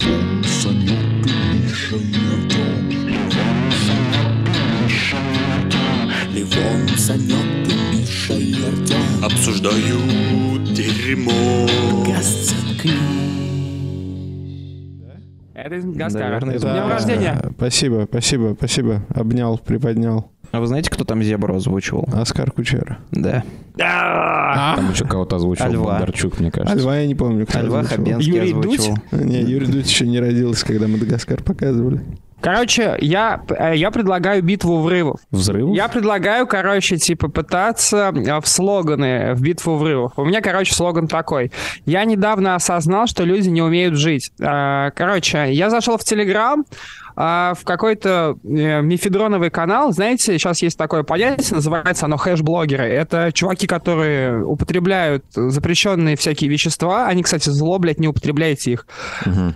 Левон, Санек и Миша и Артем. Левон, Санек и Миша и Артем. Левон, Санек и Миша и Артем. Обсуждают дерьмо. Это из Гаскара. Наверное, С да. днем рождения. Спасибо, спасибо, спасибо. Обнял, приподнял. А вы знаете, кто там зебру озвучивал? Оскар Кучера. Да. Там еще кого-то озвучил А льва? Бондарчук, мне А кажется. льва я не помню, кто А Льва озвучивал. Хабенский Юрий Дудь? озвучивал. Не, Юрий Дудь еще не родился, когда Мадагаскар показывали. Короче, я, э, я предлагаю битву врывов. Взрыв? Я предлагаю, короче, типа пытаться э, в слоганы, в битву врывов. У меня, короче, слоган такой. Я недавно осознал, что люди не умеют жить. Э, Короче, я зашел в Телеграм, э, в какой-то э, мифедроновый канал. Знаете, сейчас есть такое понятие, называется оно хэш-блогеры. Это чуваки, которые употребляют запрещенные всякие вещества. Они, кстати, зло, блядь, не употребляйте их.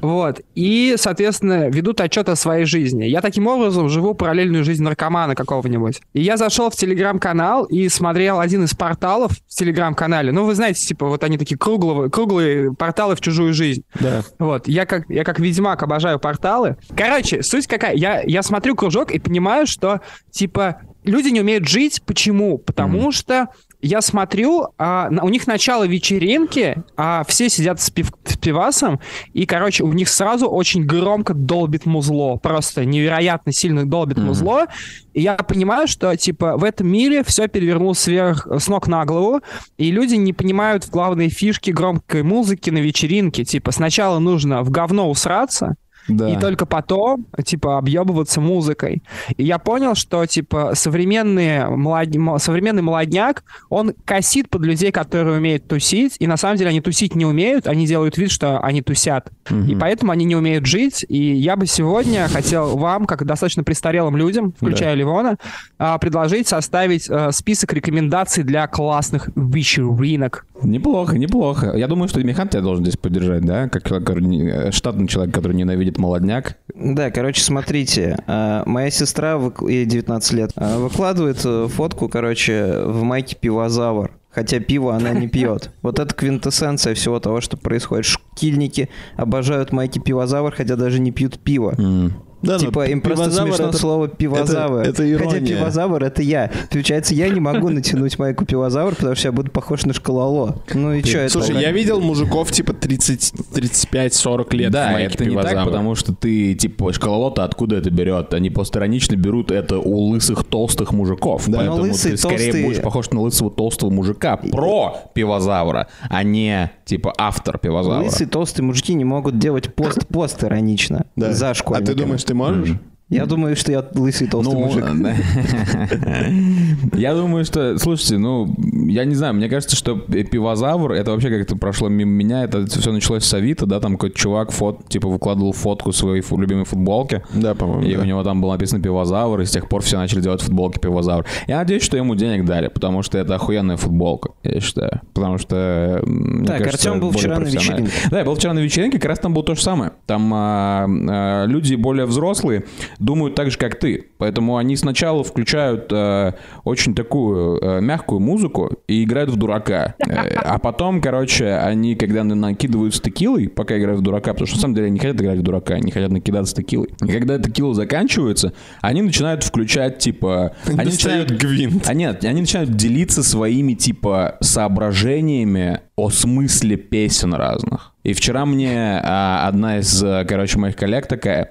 Вот. И, соответственно, ведут отчет о своей жизни. Я таким образом живу параллельную жизнь наркомана какого-нибудь. И я зашел в телеграм-канал и смотрел один из порталов в телеграм-канале. Ну, вы знаете, типа, вот они такие круглые, круглые порталы в чужую жизнь. Да. Вот, я как, я как ведьмак обожаю порталы. Короче, суть какая, я, я смотрю кружок и понимаю, что, типа, люди не умеют жить. Почему? Потому что я смотрю, а, у них начало вечеринки, а все сидят с, пив- с пивасом, и, короче, у них сразу очень громко долбит музло. Просто невероятно сильно долбит музло. И я понимаю, что, типа, в этом мире все перевернулось сверх, с ног на голову, и люди не понимают главные фишки громкой музыки на вечеринке. Типа, сначала нужно в говно усраться, Да. и только потом, типа, объебываться музыкой. И я понял, что, типа, современные молод... мо- современный молодняк, он косит под людей, которые умеют тусить, и на самом деле они тусить не умеют, они делают вид, что они тусят. И поэтому они не умеют жить. И я бы сегодня хотел вам, как достаточно престарелым людям, включая Ливона, а, предложить составить э, список рекомендаций для классных вечеринок. Неплохо, неплохо. Я думаю, что Михан тебя должен здесь поддержать, да? Как человек, э, штатный человек, который ненавидит молодняк. Да, короче, смотрите, а, моя сестра, ей 19 лет, а, выкладывает э, фотку, короче, в майке пивозавр. Хотя пиво она не пьет. Вот это квинтэссенция всего того, что происходит. Шкильники обожают майки пивозавр, хотя даже не пьют пиво. М. Да, типа им просто пивозавр смешно это- слово пивозавр. это- это Хотя ирония. пивозавр это я. Получается, я не могу натянуть майку пивозавр, потому что я буду похож на шкалоло. Ну и что это? Слушай, я видел мужиков типа 30, 35-40 лет в Да, майке это не так, потому что ты, типа, шкалолота откуда это берет? Они постранично берут это у лысых толстых мужиков. Да. Поэтому Но лысые, ты скорее будешь похож на лысого толстого мужика про пивозавра, а не, типа, автор пивозавра. Лысые толстые мужики не могут делать пост пост иронично Да. за А школьниками. ты думаешь, ты можешь? Я думаю, что я лысый толстый Ну, мужик. Я думаю, что, слушайте, ну, я не знаю, мне кажется, что пи- пивозавр, это вообще как-то прошло мимо меня, это все началось с Авито, да, там какой-то чувак фот, типа выкладывал фотку своей любимой футболки, Да, по-моему. и у него там было написано пивозавр, и с тех пор все начали делать футболки пивозавр. Я надеюсь, что ему денег дали, потому что это охуенная футболка, я считаю. Потому что... Так, Артем был вчера на вечеринке. Да, я был вчера на вечеринке, как раз там было то же самое. Там а, а, люди более взрослые думают так же, как ты. Поэтому они сначала включают а, очень такую а, мягкую музыку и играют в дурака. Э, А потом, короче, они, когда на- накидываются текилой, пока играют в дурака, потому что на самом деле они не хотят играть в дурака, они хотят накидаться текилой. И когда текила заканчивается, они начинают включать, типа... Они Достают начинают гвинт. а нет, они начинают делиться своими, типа, соображениями о смысле песен разных. И вчера мне а, одна из, а, короче, моих коллег такая,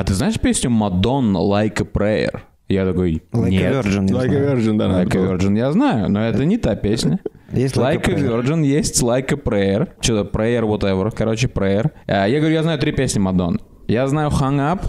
а ты знаешь песню Madonna Like a Prayer? Я такой, Like a нет. Virgin, не Like a знаю. Virgin, да, Like a. Virgin я знаю, но это не та песня. Есть Like a Virgin, есть Like a Prayer. Что-то Prayer, whatever. Короче, Prayer. А, Я говорю, я знаю три песни Мадонны. Я знаю Hang Up,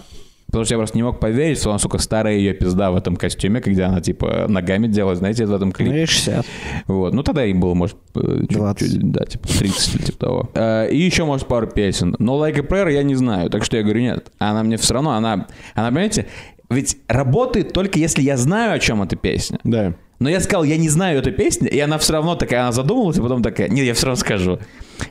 потому что я просто не мог поверить, что она, сука, старая ее пизда в этом костюме, где она, типа, ногами делает, знаете, в этом Ну, клипе. ей 60. Вот. Ну, тогда им было, может, э, чуть- 20. чуть- да, типа 30 или типа того. Э, И еще, может, пару песен. Но Like a Prayer я не знаю, так что я говорю, нет. Она мне все равно, она, она, понимаете, ведь работает только если я знаю, о чем эта песня. Да. Но я сказал, я не знаю эту песню, и она все равно такая, она задумалась, и потом такая, нет, я все равно скажу,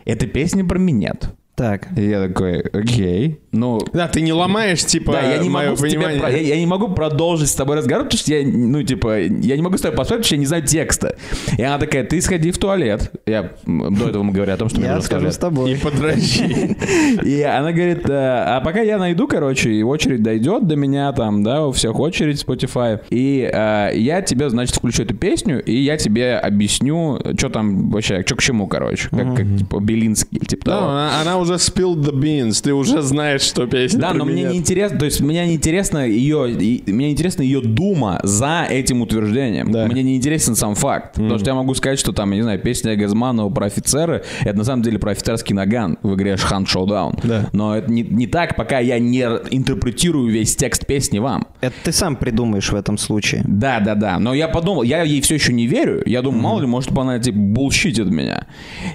эта песня про минет. Так. И я такой, окей. Ну, Да, ты не ломаешь, типа, да, я не, мое могу с тебя понимание. про- я, я не могу продолжить с тобой разговор, потому что я, ну, типа, я не могу с тобой поспорить, потому что я не знаю текста. И она такая, ты сходи в туалет. Я до этого мы говорили о том, что мне Я скажу с тобой. И подращи. И она говорит, э, а пока я найду, короче, и очередь дойдет до меня, там, да, у всех очередь Spotify, и э, я тебе, значит, включу эту песню, и я тебе объясню, что там вообще, что к чему, короче, как, типа, Белинский, типа Да, того. она, она уже spilled the beans, ты уже знаешь, что песня Да, про но мне меня. не интересно, то есть мне не интересно ее, и- мне интересно ее дума за этим утверждением. Да. Мне не интересен сам факт, потому что я могу сказать, что там, я не знаю, песня Газманова про офицера, это на самом деле про офицерский наган в игре Шхан Шоудаун. Да. Но это не, не так, пока я не интерпретирую весь текст песни вам. Это ты сам придумаешь в этом случае. Да, да, да. Но я подумал, я ей все еще не верю. Я думаю, мало ли, может, она типа bullshit ит меня.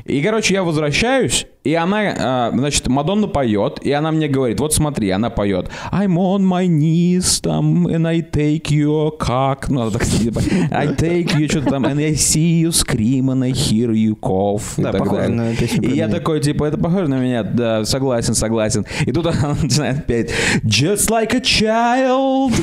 И, короче, я возвращаюсь, и она, а, значит, Мадонна поет, и она мне говорит, вот смотри, она поет I'm on my knees, там, and I take your cock, ну, так, типа, I take you, что-то там, and I see you scream, and I hear you cough. и Да, так похоже далее. на песню И я такой, типа, это похоже на меня? Да, согласен, согласен. И тут она начинает петь Just like a child.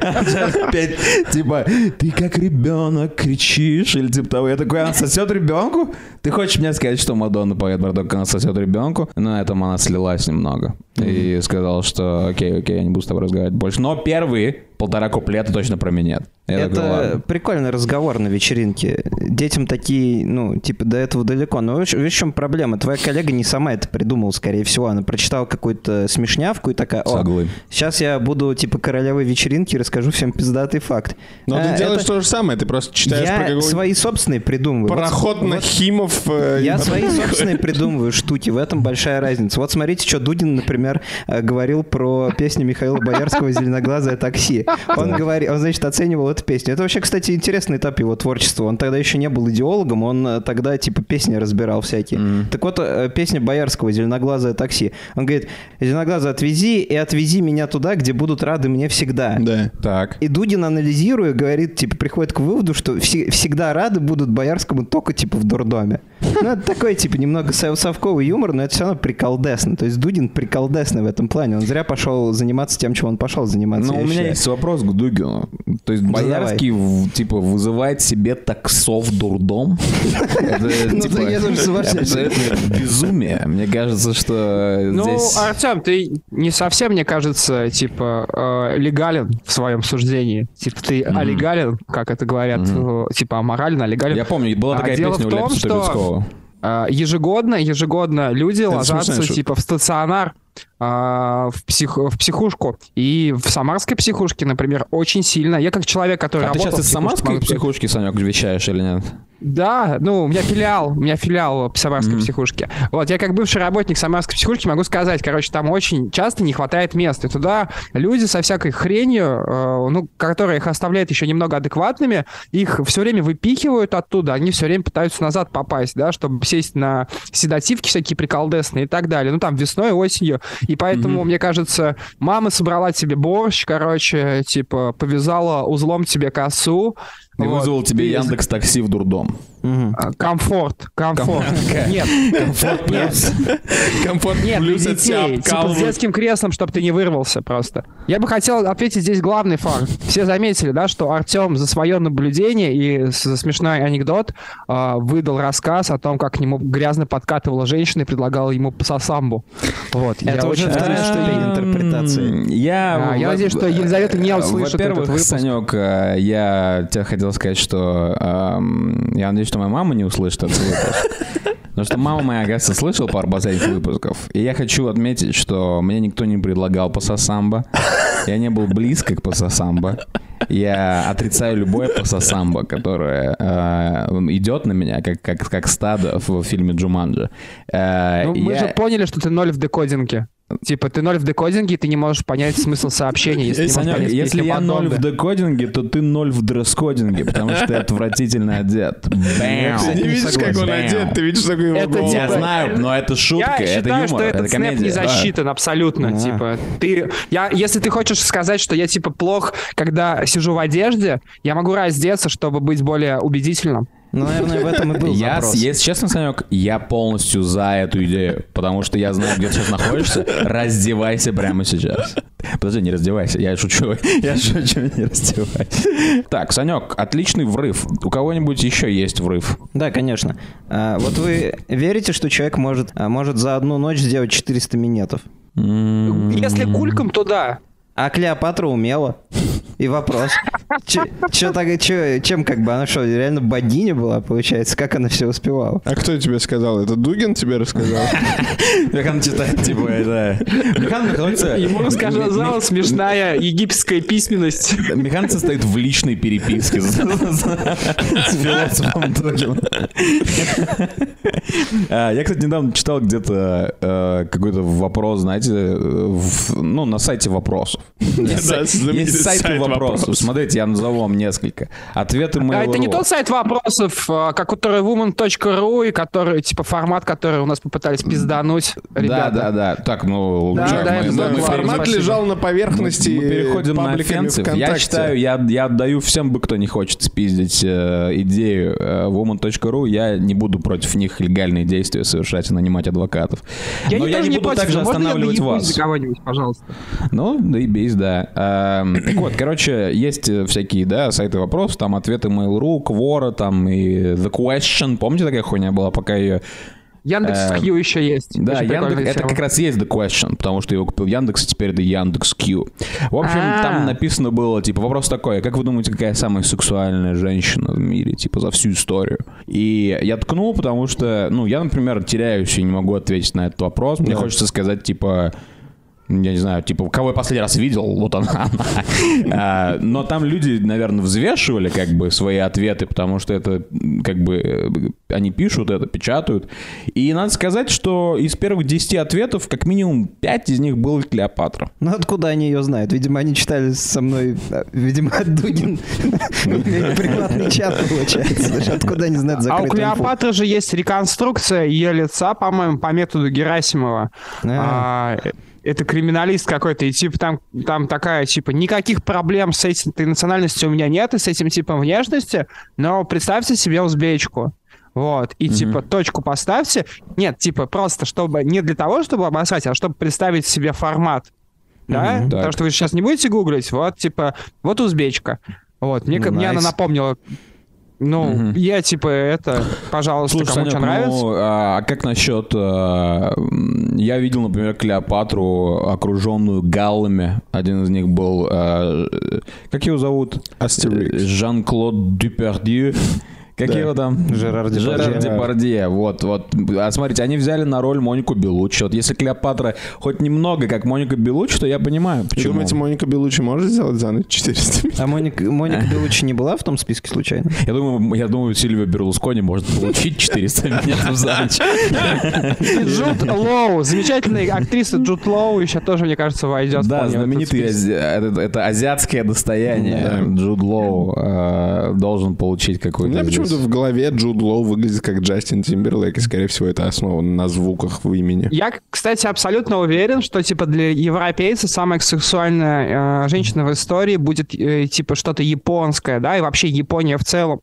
Опять, типа, ты как ребенок кричишь, или типа того. Я такой, она сосет ребенку? Ты хочешь мне сказать, что Мадонна поет про то, как она сосет ребенку? На этом она слилась немного. И сказала, что окей, окей, я не буду с тобой разговаривать больше. Но первые полтора куплета точно про минет. Я такой, это «Ладно». прикольный разговор на вечеринке. Детям такие, ну, типа, до этого далеко. Но видишь, в чем проблема? Твоя коллега не сама это придумала, скорее всего. Она прочитала какую-то смешнявку и такая, о, Соглы. сейчас я буду, типа, королевой вечеринки и расскажу всем пиздатый факт. Но А, ты делаешь это- то же самое, ты просто читаешь про Я какого-нибудь свои собственные придумываю. Вот- пароход на вот Химов. э, Я свои собственные придумываю штуки, в этом большая разница. Вот смотрите, что Дудин, например, э, говорил про песню Михаила Боярского «Зеленоглазое такси». Он говорил, он, значит, оценивал эту песню. Это вообще, кстати, интересный этап его творчества. Он тогда еще не был идеологом, он э, тогда, типа, песни разбирал всякие. Так вот, э, песня Боярского «Зеленоглазое такси». Он говорит, «Зеленоглазое, отвези и отвези меня туда, где будут рады мне всегда». Да. Так. И Дудин, анализируя, говорит, типа, приходит к выводу, что все- всегда рады будут Боярскому только, типа, в дурдоме. Ну, это такой, типа, немного сов- совковый юмор, но это все равно приколдесно. То есть Дудин приколдесный в этом плане. Он зря пошел заниматься тем, чем он пошел заниматься. Ну, у меня есть вопрос к Дугину. То есть Боярский, в- типа, вызывает себе таксов дурдом? Это, Ну, типа, соглашусь. абсолютно безумие. Мне кажется, что Ну, здесь... Артем, ты не совсем, мне кажется, типа, э, легален в своем суждении. Типа, ты олегален, как это говорят, э, типа, аморален, олегален. Я помню, была А такая песня у том, Ляписа что-. А, Ежегодно, ежегодно люди ложатся типа в стационар в, псих, в психушку. И в самарской психушке, например, очень сильно. Я как человек, который А ты работал сейчас из самарской могу психушки, Санек, вещаешь или нет? Да, ну, у меня филиал, у меня филиал в Самарской психушке. Вот, я как бывший работник Самарской психушки могу сказать, короче, там очень часто не хватает мест. И туда люди со всякой хренью, э, ну, которая их оставляет еще немного адекватными, их все время выпихивают оттуда, они все время пытаются назад попасть, да, чтобы сесть на седативки всякие приколдесные и так далее. Ну, там весной, осенью. И поэтому, мне кажется, мама собрала тебе борщ, короче, типа, повязала узлом тебе косу, И вот. вызвал тебе Ты- Яндекс Такси в дурдом. а, Комфорт, комфорт. Нет, Комфорт нет, Комфорт нет, для плюс от тебя детей. Типа с детским креслом, чтобы ты не вырвался просто. Я бы хотел ответить здесь главный факт. Все заметили, да, что Артем за свое наблюдение и за смешной анекдот а, выдал рассказ о том, как к нему грязно подкатывала женщина и предлагала ему пососамбу. Вот. Это я уже очень вторая надеюсь, что интерпретации. Я, А, я во- надеюсь, что Елизавета не услышит Во-первых, этот выпуск. Санек, э, я тебе хотел сказать, что эм, я надеюсь, что моя мама не услышит этот выпуск. Потому что мама моя, оказывается, слышала пару последних выпусков. И я хочу отметить, что мне никто не предлагал пасасамбо. Я не был близко к пасасамбо. Я отрицаю любое пасасамбо, которое э, идет на меня, как, как, как стадо в фильме Джуманджи. Э, Ну, мы я- же поняли, что ты ноль в декодинге. Типа, ты ноль в декодинге, ты не можешь понять смысл сообщения, если Санек, понять если я ноль в декодинге, то ты ноль в дресс-кодинге, потому что ты отвратительно одет. Бэм. Ты не видишь, как он одет, ты видишь, такой его Это голос. Я типа- знаю, но это шутка, Я это считаю, юмор, что это этот снэп комедия. не засчитан абсолютно. Типа, ты, я, если ты хочешь сказать, что я типа плох, когда сижу в одежде, я могу раздеться, чтобы быть более убедительным. Ну, наверное, в этом и был Я, запрос. если честно, Санек, я полностью за эту идею, потому что я знаю, где ты сейчас находишься. Раздевайся прямо сейчас. Подожди, не раздевайся, я шучу, я шучу, не раздевайся. Так, Санек, отличный врыв. У кого-нибудь еще есть врыв? Да, конечно. А, вот вы верите, что человек может, а, может за одну ночь сделать 400 минетов? Если гульком, то да. А Клеопатра умела. И вопрос. Че, че так, че- чем как бы она что, реально богиня была, получается? Как она все успевала? А кто тебе сказал? Это Дугин тебе рассказал? Механ читает, типа, находится... Ему рассказала смешная египетская письменность. Механ состоит в личной переписке с, философом Догином. А, Я, кстати, недавно читал где-то э, какой-то вопрос, знаете, э, ну, на сайте вопросов. Есть Да, сайты вопросов. вопросов. Смотрите, я назову вам несколько. Ответы А Mail.ru. это не тот сайт вопросов, а, как который woman.ru, и который, типа, формат, который у нас попытались пиздануть, Да, ребята. да, да. Так, ну, Да, чё, да, мы- это мы- мы Формат спасибо. лежал на поверхности Мы переходим на offensive. Я считаю, я, я отдаю всем бы, кто не хочет спиздить э, идею э, woman.ru, я не буду против них легальные действия совершать и нанимать адвокатов. Я Но не, я тоже не буду против, также но можно я останавливать вас. кого-нибудь, пожалуйста? Ну, да и бейс, да. Эм, Так вот, короче, есть э, всякие, да, сайты вопросов, там ответы Mail.ru, Quora, там и The Question. Помните, такая хуйня была, пока ее... Яндекс Э, Кью еще есть. Да, Яндекс, это как раз есть The Question, потому что его купил Яндекс, и теперь это Яндекс Q. В общем, А. там написано было, типа, вопрос такой, как вы думаете, какая самая сексуальная женщина в мире, типа, за всю историю? И я ткнул, потому что, ну, я, например, теряюсь и не могу ответить на этот вопрос. Мне хочется сказать, типа, я не знаю, типа, кого я последний раз видел, вот она. она. А, Но там люди, наверное, взвешивали как бы свои ответы, потому что это как бы э, они пишут это, печатают. И надо сказать, что из первых 10 ответов как минимум 5 из них был Клеопатра. Ну откуда они ее знают? Видимо, они читали со мной, а, видимо, Дугин имеет прикладный чат, получается. Откуда они знают А у? Клеопатры же есть реконструкция ее лица, по-моему, по методу Герасимова. Это криминалист какой-то, и типа там, там такая, типа, никаких проблем с этой национальностью у меня нет, и с этим типом внешности, но представьте себе узбечку. Вот, и типа точку поставьте. Нет, типа просто чтобы не для того, чтобы обосрать, а чтобы представить себе формат. Да? Мгм. Потому Так. что вы сейчас не будете гуглить, вот типа, вот узбечка. Вот, мне, ка- мне она Nice. напомнила. Ну, Мгм. я типа это, пожалуйста, Слушай, кому что Санек, нравится. ну, а как насчет... а, м, я видел, например, Клеопатру, окруженную галлами. Один из них был... а, э, как его зовут? Астерикс. Жан-Клод Дюпердью. Как Да. его там? Жерар Депардье. Жерар Депардье. Вот, вот. А смотрите, они взяли на роль Монику Белуччи. Вот если Клеопатра хоть немного как Моника Белуччи, то я понимаю, Вы почему. думаете, Моника Белучи может сделать за ночь 400 минут? А Моника, Моника Белуччи не была в том списке случайно? Я думаю, я думаю, Сильвия Берлускони может получить 400 минут за ночь. Джуд Лоу, замечательная актриса Джуд Лоу еще тоже, мне кажется, войдет Да, знаменитый это, азиатское достояние. Джуд Лоу э, должен получить У какую-то... меня здесь- почему-то в голове Джуд Лоу выглядит как Джастин Тимберлейк, и, скорее всего, это основано на звуках в имени. Я, кстати, абсолютно уверен, что типа для европейца самая сексуальная э, женщина в истории будет э, типа что-то японское, да, и вообще Япония в целом.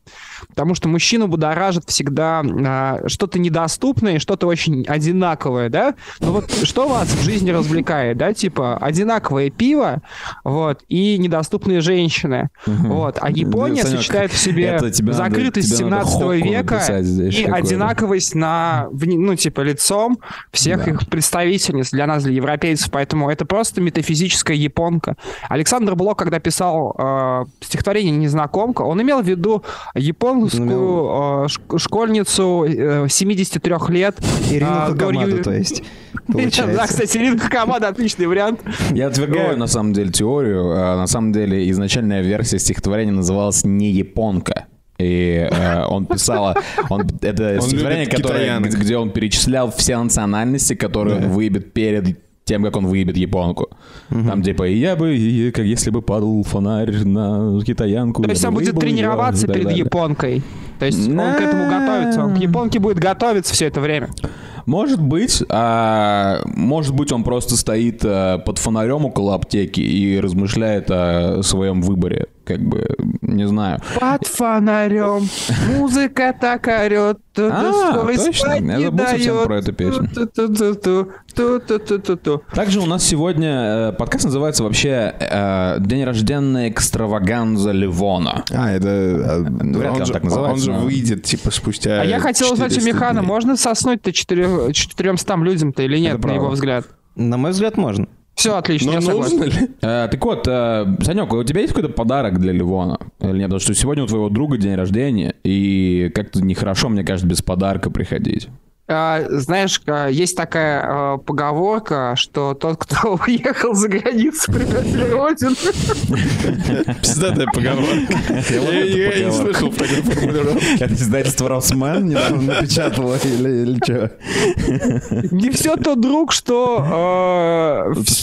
Потому что мужчину будоражит всегда э, что-то недоступное и что-то очень одинаковое, да. Ну вот что вас в жизни развлекает, да, типа одинаковое пиво, вот, и недоступные женщины, вот. А Япония Санек, сочетает в себе это надо- закрытость тебе надо 17 хокку века написать здесь и одинаковость на, ну, типа, лицом всех Да. их представительниц для нас, для европейцев. Поэтому это просто метафизическая японка. Александр Блок, когда писал э, стихотворение «Незнакомка», он имел в виду японскую э, шк- школьницу э, 73 лет. Ирину Хакамаду, Горью- то есть, Да, получается. кстати, Ирина Хакамада отличный вариант. Я отвергаю, Вот. на самом деле, теорию. А, На самом деле, изначальная версия стихотворения называлась «Не японка». И э, он писал, он, это Он стихотворение, которое, где он перечислял все национальности, которые он выебет перед тем, как он выебет японку. Там типа, я бы, и- как если бы падал фонарь на китаянку. То есть он будет выебал её», тренироваться так перед далее. японкой. То есть он к этому готовится. Он к японке будет готовиться все это время. Может быть, а, может быть, он просто стоит а, под фонарем около аптеки и размышляет о своем выборе, как бы, не знаю. Под фонарем музыка так орет. А, точно, я забыл совсем про эту песню. Также у нас сегодня э, подкаст называется вообще э, «День рождения экстраваганза Ливона». А, это... а, Вряд ли он, так называется, он же выйдет, типа, спустя А я хотел узнать у 400 Механа, дней. можно соснуть-то 400 людям-то или нет, на его взгляд? На мой взгляд, можно. Все, отлично, Но я согласен. нужно ли? Э, так вот, э, Санек, у тебя есть какой-то подарок для Ливона? Или нет? Потому что сегодня у твоего друга день рождения, и как-то нехорошо, мне кажется, без подарка приходить. А, знаешь, а, есть такая а, поговорка, что тот, кто уехал за границу, предатель Родины. Пиздатая поговорка. Я не слышал такой формулировки. Это издательство «Росмен» напечатало или что? Не все тот друг, что в-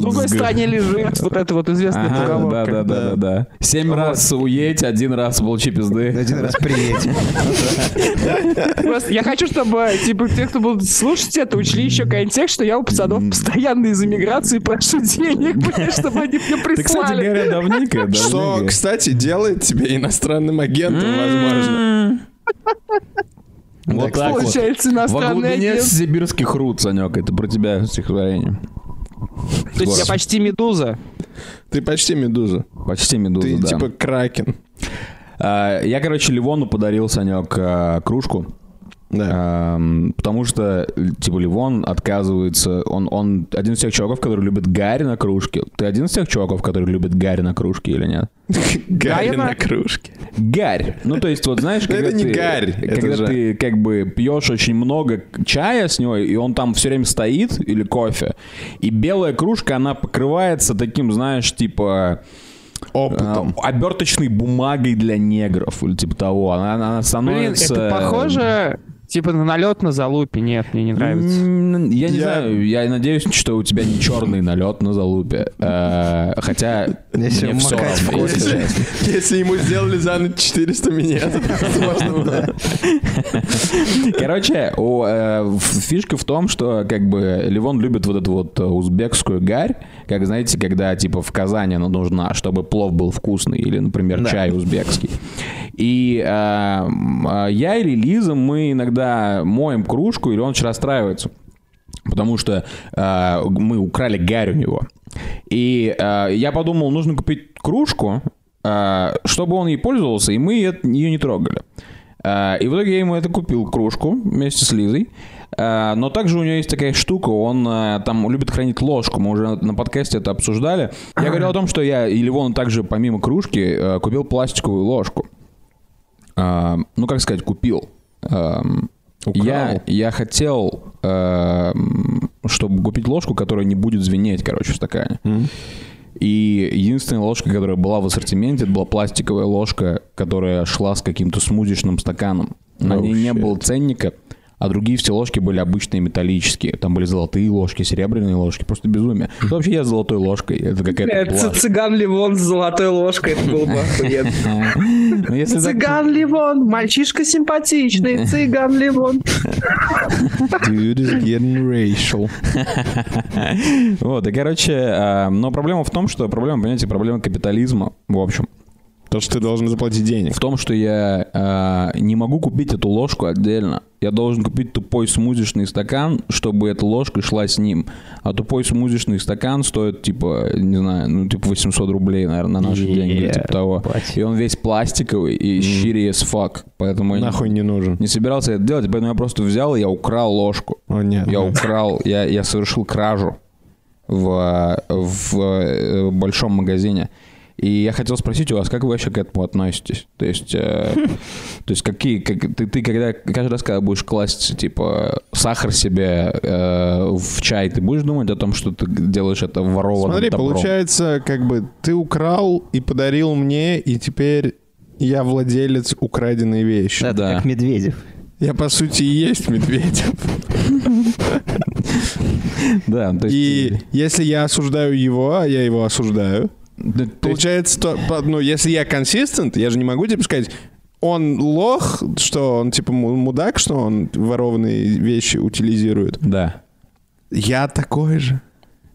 другой стране лежит. Вот это вот известная поговорка. да, да, да, да. Семь раз уедь, один раз получи пизды. Один раз приедь. Просто я хочу, чтобы типа те, кто будут слушать это, учли еще контекст, что я у пацанов постоянно из иммиграции прошу денег, чтобы они мне Ты, кстати прислали. говоря, давненько, Что, кстати, делает тебя иностранным агентом, возможно. Вот так вот. Получается, Во иностранный глубине агент. сибирских руд, Санек, это про тебя стихотворение. То есть я почти медуза. Ты почти медуза. Почти медуза, Ты да. типа кракен. А, Я, короче, Ливону подарил, Санек, а, кружку. Да. Ам, Потому что, типа, Ливон отказывается... Он, он один из тех чуваков, который любит Гарри на кружке. Ты один из тех чуваков, который любит Гарри на кружке или нет? Гарри на кружке. Гарь. Ну, то есть, вот знаешь, когда это не ты, гарь, когда ты как бы пьешь очень много чая с ней, и он там все время стоит, или кофе, и белая кружка, она покрывается таким, знаешь, типа... Опытом. а, оберточной бумагой для негров или типа того. Она, она Блин, становится... это похоже типа на налет на залупе. Нет, мне не нравится. Я не Я- знаю, я надеюсь, что у тебя не черный налет на залупе. Э, Хотя Если мне все равно, если. Если ему сделали за ночь 400 минет, возможно, да. Короче, у, э, фишка в том, что как бы Ливон любит вот эту вот э, узбекскую гарь, как знаете, когда типа в Казани она нужна, чтобы плов был вкусный или, например, Да. чай узбекский. И э, э, я или Лиза, мы иногда моем кружку, или он очень расстраивается. Потому что э, мы украли гарь у него. И э, я подумал, нужно купить кружку, э, чтобы он ей пользовался, и мы ее не трогали. Э, и в итоге я ему это купил, кружку, вместе с Лизой. Но также у него есть такая штука, он там любит хранить ложку. Мы уже на подкасте это обсуждали. Я говорил о том, что я и Ливон также помимо кружки купил пластиковую ложку. Ну, как сказать, купил. Эм, Я, я хотел, эм, чтобы купить ложку, которая не будет звенеть, короче, в стакане. И единственная ложка, которая была в ассортименте, это была пластиковая ложка, которая шла с каким-то смузишным стаканом. На Oh, ней не shit. было ценника, а другие все ложки были обычные металлические. Там были золотые ложки, серебряные ложки. Просто безумие. Что вообще я с золотой ложкой? Это какая-то Это цыган Ливон с золотой ложкой, это было бы охуенно. Ну, Цыган Ливон, мальчишка симпатичный, цыган Ливон. Dude is getting racial. Вот, и, короче, а, но проблема в том, что проблема, понимаете, проблема капитализма, в общем, То, что ты должен заплатить денег. в том, что я а, не могу купить эту ложку отдельно. Я должен купить тупой смузишный стакан, чтобы эта ложка шла с ним. А тупой смузишный стакан стоит, типа, не знаю, ну, типа 800 рублей, наверное, на наши деньги, или типа того. Ебать. И он весь пластиковый и shitty as fuck. Поэтому я не- Нахуй не нужен. не собирался это делать, поэтому я просто взял и я украл ложку. О, нет. Я украл, я, я совершил кражу в, в э, большом магазине. И я хотел спросить у вас, как вы вообще к этому относитесь? То есть, э, то есть какие, как, ты, ты когда каждый раз, когда будешь класть типа сахар себе э, в чай, ты будешь думать о том, что ты делаешь это ворованным Смотри, добром? получается, как бы ты украл и подарил мне, и теперь я владелец украденной вещи. Это Да. как Медведев. Я, по сути, и есть Медведев. Да, то есть... И если я осуждаю его, а я его осуждаю, Да, то получается, то, по- ну, если я консистент, я же не могу, типа, сказать, он лох, что он, типа, му- мудак, что он ворованные вещи утилизирует. да. Я такой же.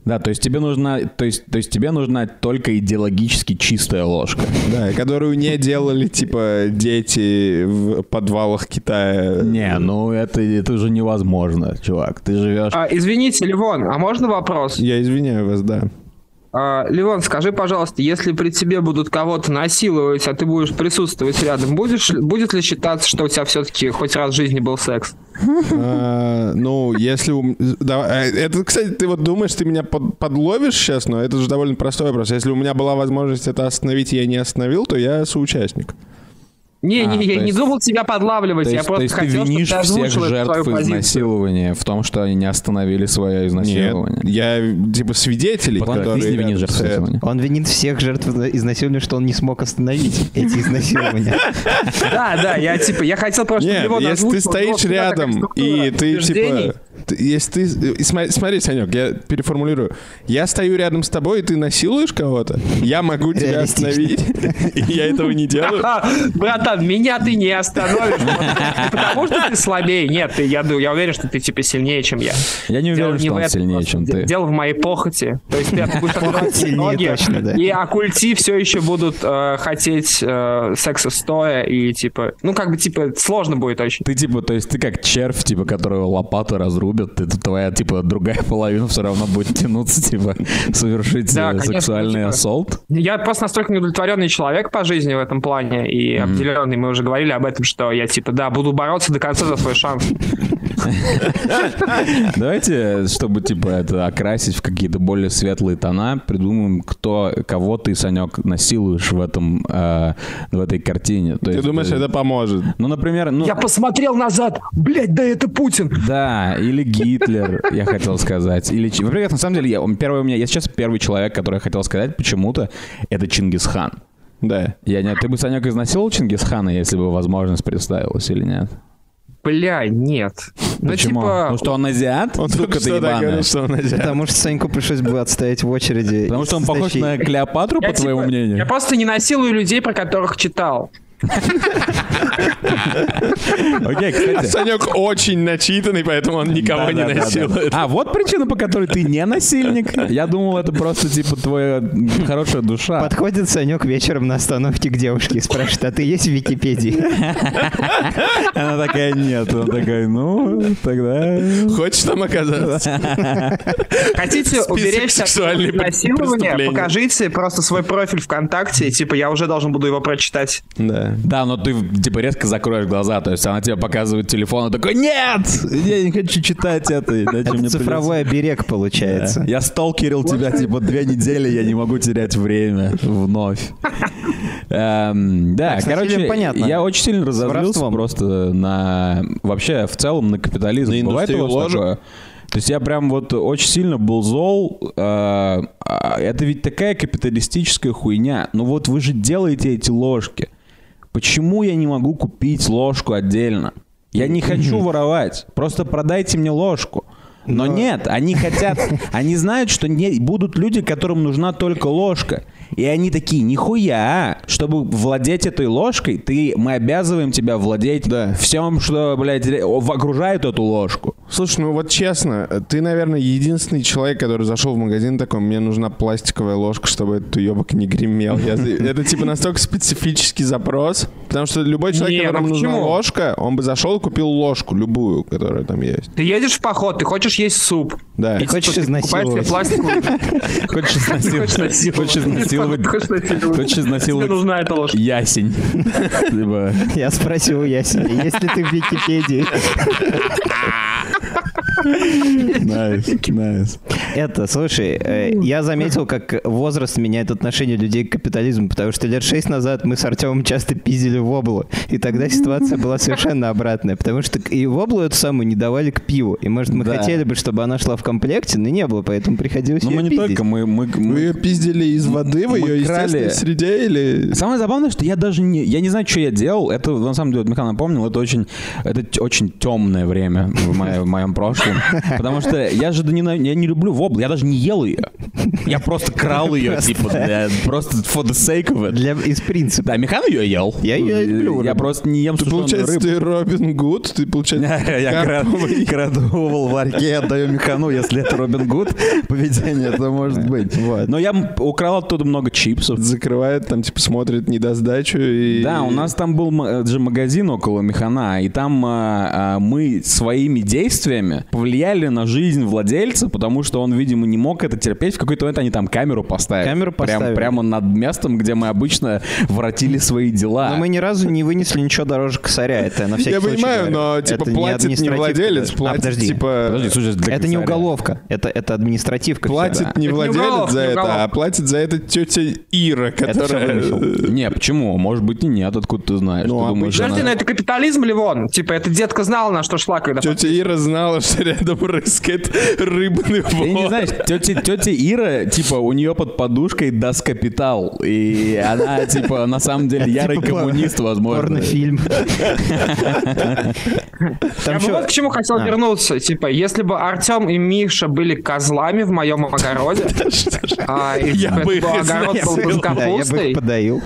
Да, то есть тебе нужна, то есть, то есть тебе нужна только идеологически чистая ложка. Да, которую не делали, типа, дети в подвалах Китая. Не, ну это, это уже невозможно, чувак. Ты живешь... А, извините, Ливон, а можно вопрос? Я извиняю вас, да. А, Ливон, скажи, пожалуйста, если при тебе будут кого-то насиловать, а ты будешь присутствовать рядом, будешь, будет ли считаться, что у тебя все-таки хоть раз в жизни был секс? А, Ну, если... а, Это, кстати, ты вот думаешь, ты меня под- подловишь сейчас, но это же довольно простой вопрос. Если у меня была возможность это остановить, я не остановил, то я соучастник. Не, А, не, я не есть- думал тебя подлавливать, То я есть, то просто есть ты хотел, чтобы винишь ты всех жертв изнасилования в том, что они не остановили свое Нет, изнасилование? я типа свидетелей, Ладно, которые ты не винишь рядом жертв изнасилования. Он винит всех жертв изнасилования, что он не смог остановить эти изнасилования. Да, да, я типа, я хотел просто Нет, если ты стоишь рядом, и ты типа... Если ты... и смотри, смотри, Санек, я переформулирую. Я стою рядом с тобой, и ты насилуешь кого-то, я могу тебя остановить, и я этого не делаю. Братан, меня ты не остановишь. Не Потому что ты слабее. Нет, я, уверен, что ты типа сильнее, чем я. Я не уверен, что он сильнее, чем ты. Дело в моей похоти. То есть ты будешь открывать ноги, и оккульти все еще будут э, хотеть э, секса стоя, и типа, ну как бы типа сложно будет очень. Ты типа, то есть ты как червь, типа, которого лопата разрубят, ты, твоя, типа, другая половина все равно будет тянуться, типа, совершить Да, э, конечно, сексуальный типа- ассолт. Я просто настолько неудовлетворенный человек по жизни в этом плане, и обделенный, мы уже говорили об этом, что я типа, да, буду бороться до конца за свой шанс. Давайте, чтобы, типа, это окрасить в какие-то более светлые тона, придумаем, кто, кого ты, Санек, насилуешь в этом, э, в этой картине. То Ты есть, думаешь, э, это поможет? Ну, например, ну... Я посмотрел назад, блядь, да это Путин. Да, или Гитлер, я хотел сказать. Или, например, на самом деле, я, первый у меня, я сейчас первый человек, который я хотел сказать почему-то, это Чингисхан. Да. Я не, ты бы, Санек, изнасиловал Чингисхана, если бы возможность представилась или нет? Бля, нет. Ну, Почему? типа, Ну что, он азиат? Он только что так говорил, что он азиат. Потому что Саньку пришлось бы отстоять в очереди. Потому что он похож на Клеопатру, по твоему типа, мнению? Я просто не насилую людей, про которых читал. Окей, кстати. Санек очень начитанный, поэтому он никого не насилует. А, вот причина, по которой ты не насильник. Я думал, это просто, типа, твоя хорошая душа. Подходит Санек вечером на остановке к девушке и спрашивает, а ты есть в Википедии? Она такая, нет. Он такой, ну, тогда... Хочешь там оказаться? Хотите уберечься от насилования? Покажите просто свой профиль ВКонтакте, типа я уже должен буду его прочитать. Да. Да, но ты, типа, резко закроешь глаза. То есть она тебе показывает телефон, и такой, нет! Я не хочу читать это. Это цифровой оберег придется». получается. Я сталкерил тебя, типа, две недели, я не могу терять время вновь. Эм, Да, короче, понятно. я очень сильно разозлился просто на... Вообще, в целом, на капитализм. На Бывает у вас такое? То есть я прям вот очень сильно был зол. э, а Это ведь такая капиталистическая хуйня. Ну вот вы же делаете эти ложки. Почему я не могу купить ложку отдельно? Я не хочу воровать. Просто продайте мне ложку. Но нет, они хотят, они знают, что не, будут люди, которым нужна только ложка. И они такие, нихуя, чтобы владеть этой ложкой, ты, мы обязываем тебя владеть Да. всем, что, блядь, окружает эту ложку. Слушай, ну вот честно, ты, наверное, единственный человек, который зашел в магазин такой, мне нужна пластиковая ложка, чтобы этот уебок не гремел. Это типа настолько специфический запрос, потому что любой человек, Не, ну которому нужна ложка, он бы зашел и купил ложку, любую, которая там есть. Ты едешь в поход, ты хочешь есть суп. Да. Ты хочешь изнасиловать. Хочешь изнасиловать? Хочешь изнасиловать? Хочешь изнасиловать? Нужна эта ложка. Ясень. Либо... Я спросил у ясеня, есть ли ты в Википедии? Nice, nice. Это, слушай, э, я заметил, как возраст меняет отношение людей к капитализму, потому что лет шесть назад мы с Артемом часто пиздили воблу, и тогда ситуация была совершенно обратная, потому что и воблу эту самую не давали к пиву, и может мы Да. хотели бы, чтобы она шла в комплекте, но не было, поэтому приходилось Ну мы не пиздить. только, мы... мы, Вы мы- ее пиздили из воды в мы ее крали. среде или... Самое забавное, что я даже не... Я не знаю, что я делал. Это, на самом деле, вот Михаил напомнил, это очень, это очень темное время в моем прошлом. Потому что я же да не, я не люблю воблу, я даже не ел ее. Я просто крал ее, типа, для- просто for the sake of it. Для, из принципа. Да, механ ее ел. Я её люблю, Я просто не ем Ты, сушеную получается, рыбу. ты Робин Гуд, ты, получается, Я краду в ларьке, отдаю механу, если это Робин Гуд поведение, то может быть. Но я украл оттуда много чипсов. закрывает, там, типа, смотрит не до сдачу и... Да, у нас там был м- же магазин около механа, и там а, а, мы своими действиями повлияли на жизнь владельца, потому что он, видимо, не мог это терпеть. В какой-то момент они там камеру поставили. Камеру Прям- поставили. прямо над местом, где мы обычно воротили свои дела. Но мы ни разу не вынесли ничего дороже косаря. Это на всякий Я случай понимаю, говорю. но, типа, Это платит не владелец, даже. платит, а, подожди. типа... Подожди, слушай, для Это не уголовка, это, это административка. Платит не Это не владелец уголовка, за не это, а платит за это тетя Ира, которая... Не, почему? Может быть и нет, откуда ты знаешь? Ну, ты а думаешь, Подожди, она- но это капитализм, Ливон. Типа, эта детка знала, на что шла, когда... Тетя Ира знала, что рядом рыскает рыбный Ты не вор. знаешь, тетя, тетя Ира, типа, у нее под подушкой Das Капитал. И она, типа, на самом деле ярый Типа коммунист, возможно. Порнофильм. Я вот к чему хотел А. вернуться. Типа, если бы Артем и Миша были козлами в моем огороде, а, и, Я бы огород был бы. Да, я бы капустой, их подоил.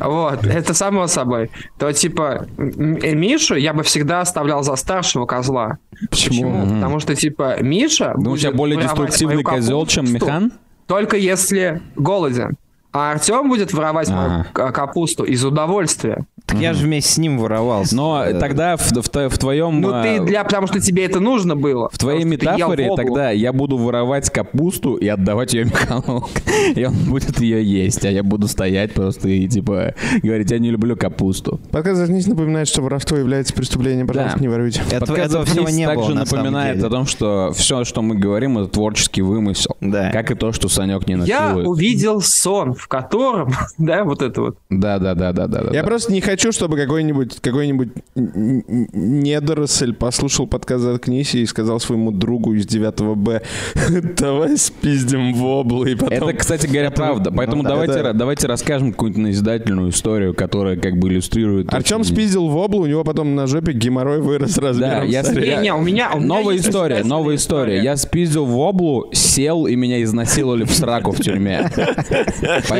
вот, это само собой, то, типа, Мишу я бы всегда оставлял за старшего козла. Почему? Потому что, типа, Миша Ну, у тебя более деструктивный козел, чем механ? Только если голоден. А Артем будет воровать Ага. капусту из удовольствия. Так я же вместе с ним воровал. Но Э, тогда в, в, в твоем... Ну, ты для... Потому что тебе это нужно было. В твоей метафоре тогда я буду воровать капусту и отдавать ее механу. И он будет ее есть, а я буду стоять просто и типа говорить, я не люблю капусту. Подкаст «Заткнись» напоминает, что воровство является преступлением. Пожалуйста, Да. не воруйте. Этого, Подкаст этого всего не также было, напоминает о том, что все, что мы говорим, это творческий вымысел. Да. Как и то, что Санек не Я насилует. увидел сон, в котором, да, вот это вот. Да, да, да, да, да. Я да. просто не хочу, чтобы какой-нибудь какой-нибудь недоросль послушал подкаст «Заткнись» и сказал своему другу из 9 Б, давай спиздим воблу, и потом... Это, кстати говоря, правда. Поэтому ну да, давайте, это- давайте расскажем какую-нибудь назидательную историю, которая как бы иллюстрирует... Артем очень- спиздил воблу, у него потом на жопе геморрой вырос размером Да, я Не, не, у меня... у меня Новая история, новая история. Я спиздил в облу, сел и меня изнасиловали в сраку в тюрьме.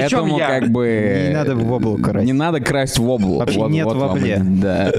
Поэтому я? как бы... Не надо в облу красть. Не надо красть в облу. Вообще нет в вам обле. Да.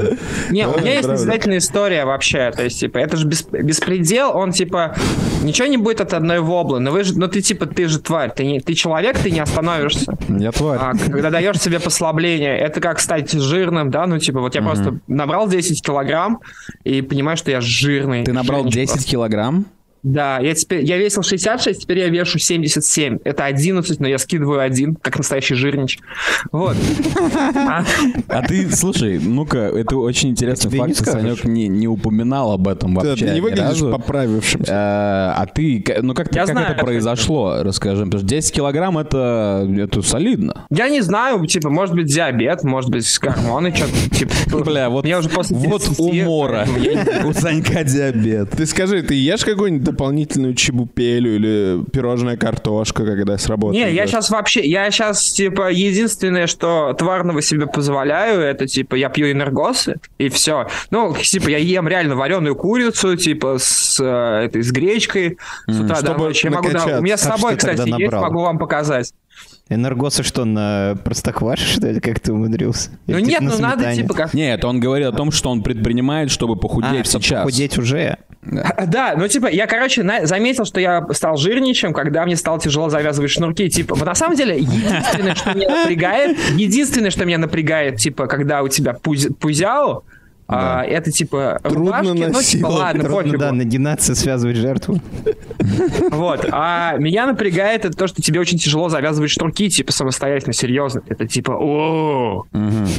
Не, у меня есть назидательная история вообще. То есть, типа, это же бес- беспредел, он, типа, ничего не будет от одной воблы. Но вы же, ну ты, типа, ты же тварь, ты, не, ты человек, ты не остановишься. Я тварь. А когда даешь себе послабление, это как стать жирным, да, ну, типа, вот я просто набрал 10 килограмм и понимаю, что я жирный. Ты набрал Жирничек 10 килограмм? Да, я теперь я весил 66, теперь я вешу 77. Это 11, но я скидываю один, как настоящий жирнич. Вот. А, А ты, слушай, ну-ка, это очень интересный факт, что. Санек не, не упоминал об этом вообще ты не ни выглядишь разу. поправившимся. А а ты, ну как, это произошло, расскажи. Потому что 10 килограмм это, это солидно. Я не знаю, типа, может быть, диабет, может быть, гормоны, что-то, типа. Бля, вот, Я уже после вот 30, умора. не- У Санька диабет. Ты скажи, ты ешь какую-нибудь дополнительную чебупелю или пирожная картошка, когда с работы Не, я сейчас вообще, я сейчас, типа, единственное, что тварного себе позволяю, это, типа, я пью энергосы, и все. Ну, типа, я ем реально вареную курицу, типа, с, э, этой, с гречкой с утра до чтобы ночи. Я могу, да, у меня с собой, кстати, есть, могу вам показать. Энергосы что, на простокваше, что ли, как ты умудрился? Ну Или нет, типа на ну надо, сметане? типа, как... Нет, он говорит о том, что он предпринимает, чтобы похудеть А, чтобы сейчас. похудеть уже. Да, ну типа, я, короче, на- заметил, что я стал жирничем, когда мне стало тяжело завязывать шнурки. Типа, вот на самом деле, единственное, что меня напрягает, единственное, что меня напрягает, типа, когда у тебя пуз- пузяо, а, это типа Трудно рубашки, ну типа, ладно, Трудно, пофигу. да, нагинаться, связывать жертву. Вот. А меня напрягает это то, что тебе очень тяжело завязывать шнурки, типа, самостоятельно, серьезно. Это типа, о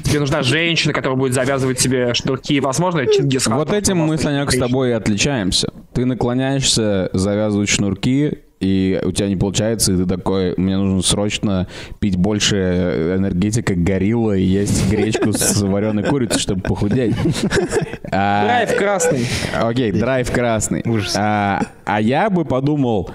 тебе нужна женщина, которая будет завязывать тебе шнурки. Возможно, Чингисхан. Вот этим мы, Санек, с тобой и отличаемся. Ты наклоняешься завязывать шнурки, и у тебя не получается, и ты такой, мне нужно срочно пить больше энергетика горилла и есть гречку с вареной курицей, чтобы похудеть. А, Драйв красный. Окей, драйв красный. Ужас. А, а я бы подумал,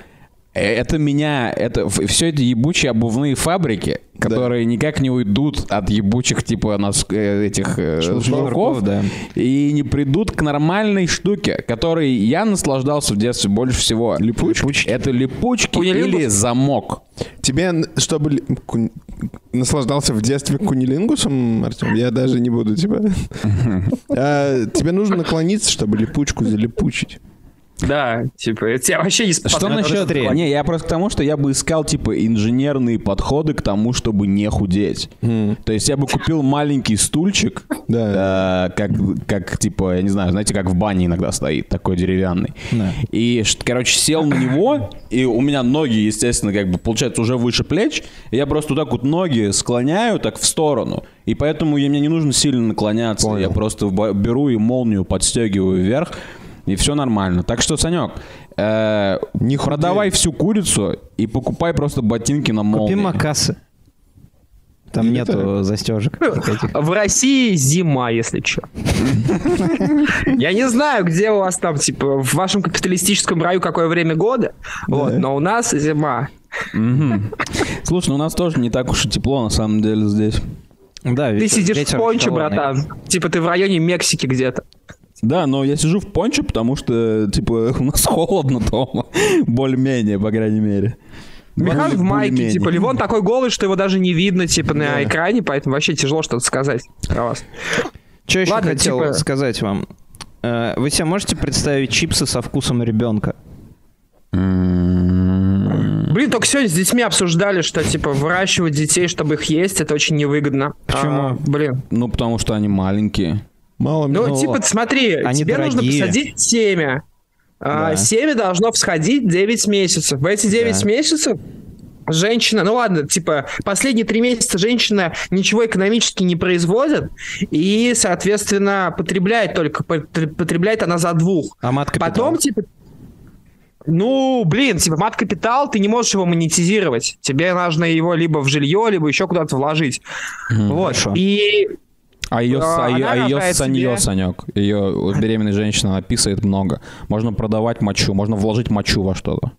Э, Это меня, это все эти ебучие обувные фабрики, которые никак не уйдут от ебучих типа нас, э, этих э, шнурков, да. и не придут к нормальной штуке, которой я наслаждался в детстве больше всего. Липучки. Это липучки Кунилингус? или замок. Тебе, чтобы кун- наслаждался в детстве кунилингусом, Артем, я даже не буду тебя... А, Тебе нужно наклониться, чтобы липучку залипучить. Да, типа, это тебя вообще не Что спасает. насчет... Не, я просто к тому, что я бы искал, типа, инженерные подходы к тому, чтобы не худеть. То есть я бы купил маленький стульчик, Да. э, как, как, типа, я не знаю, знаете, как в бане иногда стоит, такой деревянный. И, ш- короче, сел на него, и у меня ноги, естественно, как бы, получается, уже выше плеч, и я просто вот так вот ноги склоняю так в сторону, и поэтому я- мне не нужно сильно наклоняться, я просто беру и молнию подстегиваю вверх, и все нормально. Так что, Санек, э, Не продавай всю курицу и покупай просто ботинки на молнии. Купи макасы. Там нету застежек. никаких. В России зима, если что. Я не знаю, где у вас там, типа, в вашем капиталистическом раю какое время года, вот, но у нас зима. Слушай, ну у нас тоже не так уж и тепло, на самом деле, здесь. Да, Ты сидишь в шоколадный. братан. Типа ты в районе Мексики где-то. Да, но я сижу в пончо, потому что, типа, у нас холодно дома. Более-менее, по крайней мере. Михаил в майке, Более-менее. типа, Ливон такой голый, что его даже не видно, типа, на экране, поэтому вообще тяжело что-то сказать про вас. Что еще Ладно, хотел типа- сказать вам? Э, Вы себе можете представить чипсы со вкусом ребенка? Блин, только сегодня с детьми обсуждали, что, типа, выращивать детей, чтобы их есть, это очень невыгодно. Почему? А, блин. Ну, потому что они маленькие. Мало Ну, ну, типа, смотри, они тебе нужно дорогие. посадить семя. А, Да. Семя должно всходить 9 месяцев. В эти 9 Да. месяцев женщина, ну ладно, типа, последние три месяца женщина ничего экономически не производит, и, соответственно, потребляет только, пот- потребляет она за двух. А мат-капитал? Потом, типа, ну, блин, типа, мат-капитал, ты не можешь его монетизировать. Тебе нужно его либо в жилье, либо еще куда-то вложить. Вот. хорошо. И А ее, А, а ее, она а ее санье, себе- Санек. Ее беременная женщина написает много. Можно продавать мочу, можно вложить мочу во что-то.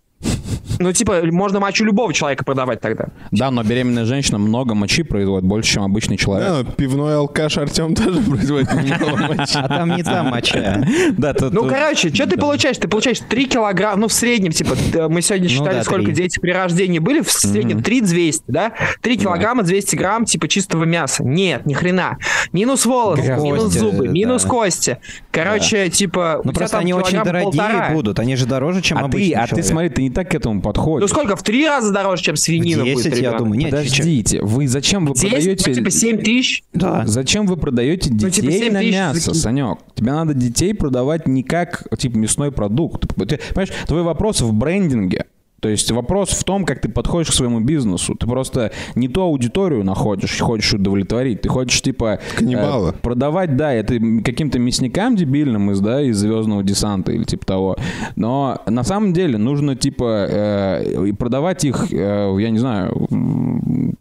Ну, типа, можно мочу любого человека продавать тогда. Да, но беременная женщина много мочи производит, больше, чем обычный человек. Да, пивной алкаш Артем тоже производит немало мочи. А там не та моча. Да, тут- Ну, тут- короче, что ты получаешь? Ты получаешь 3 килограмма, ну, в среднем, типа, т- мы сегодня Ну считали, сколько дети при рождении были, в среднем 3 200, да? 3 килограмма 200 грамм, типа, чистого мяса. Нет, ни хрена. Минус волосы, минус зубы, минус кости. Короче, типа, Ну просто они очень дорогие будут. Они же дороже, чем А ты, обычный а ты смотри, ты не так к этому подходишь. Ну, сколько? В 3 раза дороже, чем свинина будет, 10, я думаю. Нет, Подождите, вы зачем вы 10, продаете... ну, типа, 7 тысяч? Да. Зачем вы продаете Ну, детей типа, 7 на мясо. Санек? Тебе надо детей продавать не как, типа, мясной продукт. Ты, понимаешь, твой вопрос в брендинге. То есть вопрос в том, как ты подходишь к своему бизнесу. Ты просто не ту аудиторию находишь, хочешь удовлетворить. Ты хочешь, типа... Каннибалы. э, продавать, да, это каким-то мясникам дебильным из, да, из «Звездного десанта» или типа того. Но на самом деле нужно, типа, э, продавать их, э, я не знаю,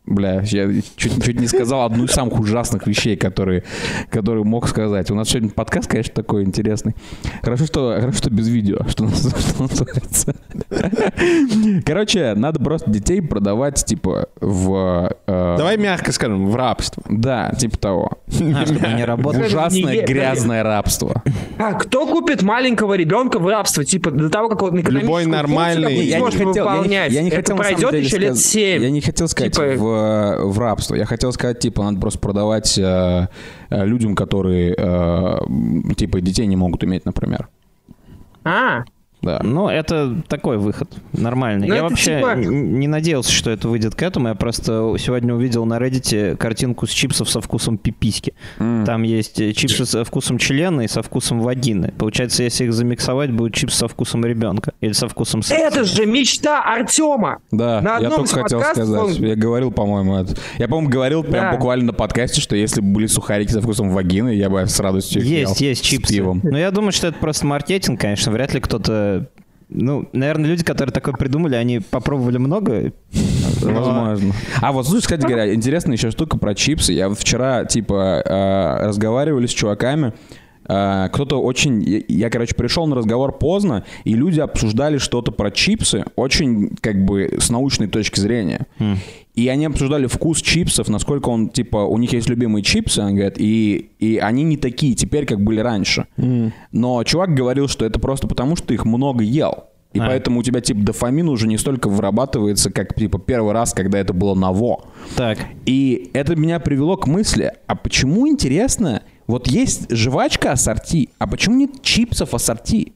бля, я чуть, чуть не сказал одну из самых ужасных вещей, которые, которые мог сказать. У нас сегодня подкаст, конечно, такой интересный. Хорошо, что, хорошо, что без видео, что, что называется. Короче, надо просто детей продавать, типа, в... э, Давай мягко скажем, в рабство. Да, типа того. А, чтобы они работали. Ужасное Не- грязное рабство. А кто купит маленького ребенка в рабство? Типа, до того, как он Любой нормальный- Я не сможет выполнять. я не хотел пройдет еще лет сказ- 7. Я не хотел сказать Типа- в, рабство. Я хотел сказать, типа, надо просто продавать э, э, людям, которые, э, типа, детей не могут иметь, например. А, Да. Ну, это такой выход. Нормальный. Ну, я вообще типа- не надеялся, что это выйдет к этому. Я просто сегодня увидел на Reddit картинку с чипсов со вкусом пиписьки. Там есть чипсы со вкусом члена и со вкусом вагины. Получается, если их замиксовать, будет чипс со вкусом ребенка. Или со вкусом секса. это же мечта Артема. Да, На я одном только из хотел сказать. он- Я говорил, по-моему, это. Я, по-моему, говорил прям Да. буквально на подкасте, что если бы были сухарики со вкусом вагины, я бы с радостью их Есть, ел есть с чипсы. пивом. Но я думаю, что это просто маркетинг, конечно. Вряд ли кто-то... Ну, наверное, люди, которые такое придумали, они попробовали много. но- Возможно. А вот, слушай, кстати говоря, интересная еще штука про чипсы. Я вчера, типа, э, разговаривали с чуваками, кто-то очень... Я, короче, пришел на разговор поздно, и люди обсуждали что-то про чипсы очень, как бы, с научной точки зрения. И они обсуждали вкус чипсов, насколько он, типа, у них есть любимые чипсы, они говорят, и, и они не такие теперь, как были раньше. Но чувак говорил, что это просто потому, что ты их много ел. И А. поэтому у тебя, типа, дофамин уже не столько вырабатывается, как, типа, первый раз, когда это было ново. Так. И это меня привело к мысли, а почему, интересно, вот есть жвачка ассорти, а почему нет чипсов ассорти?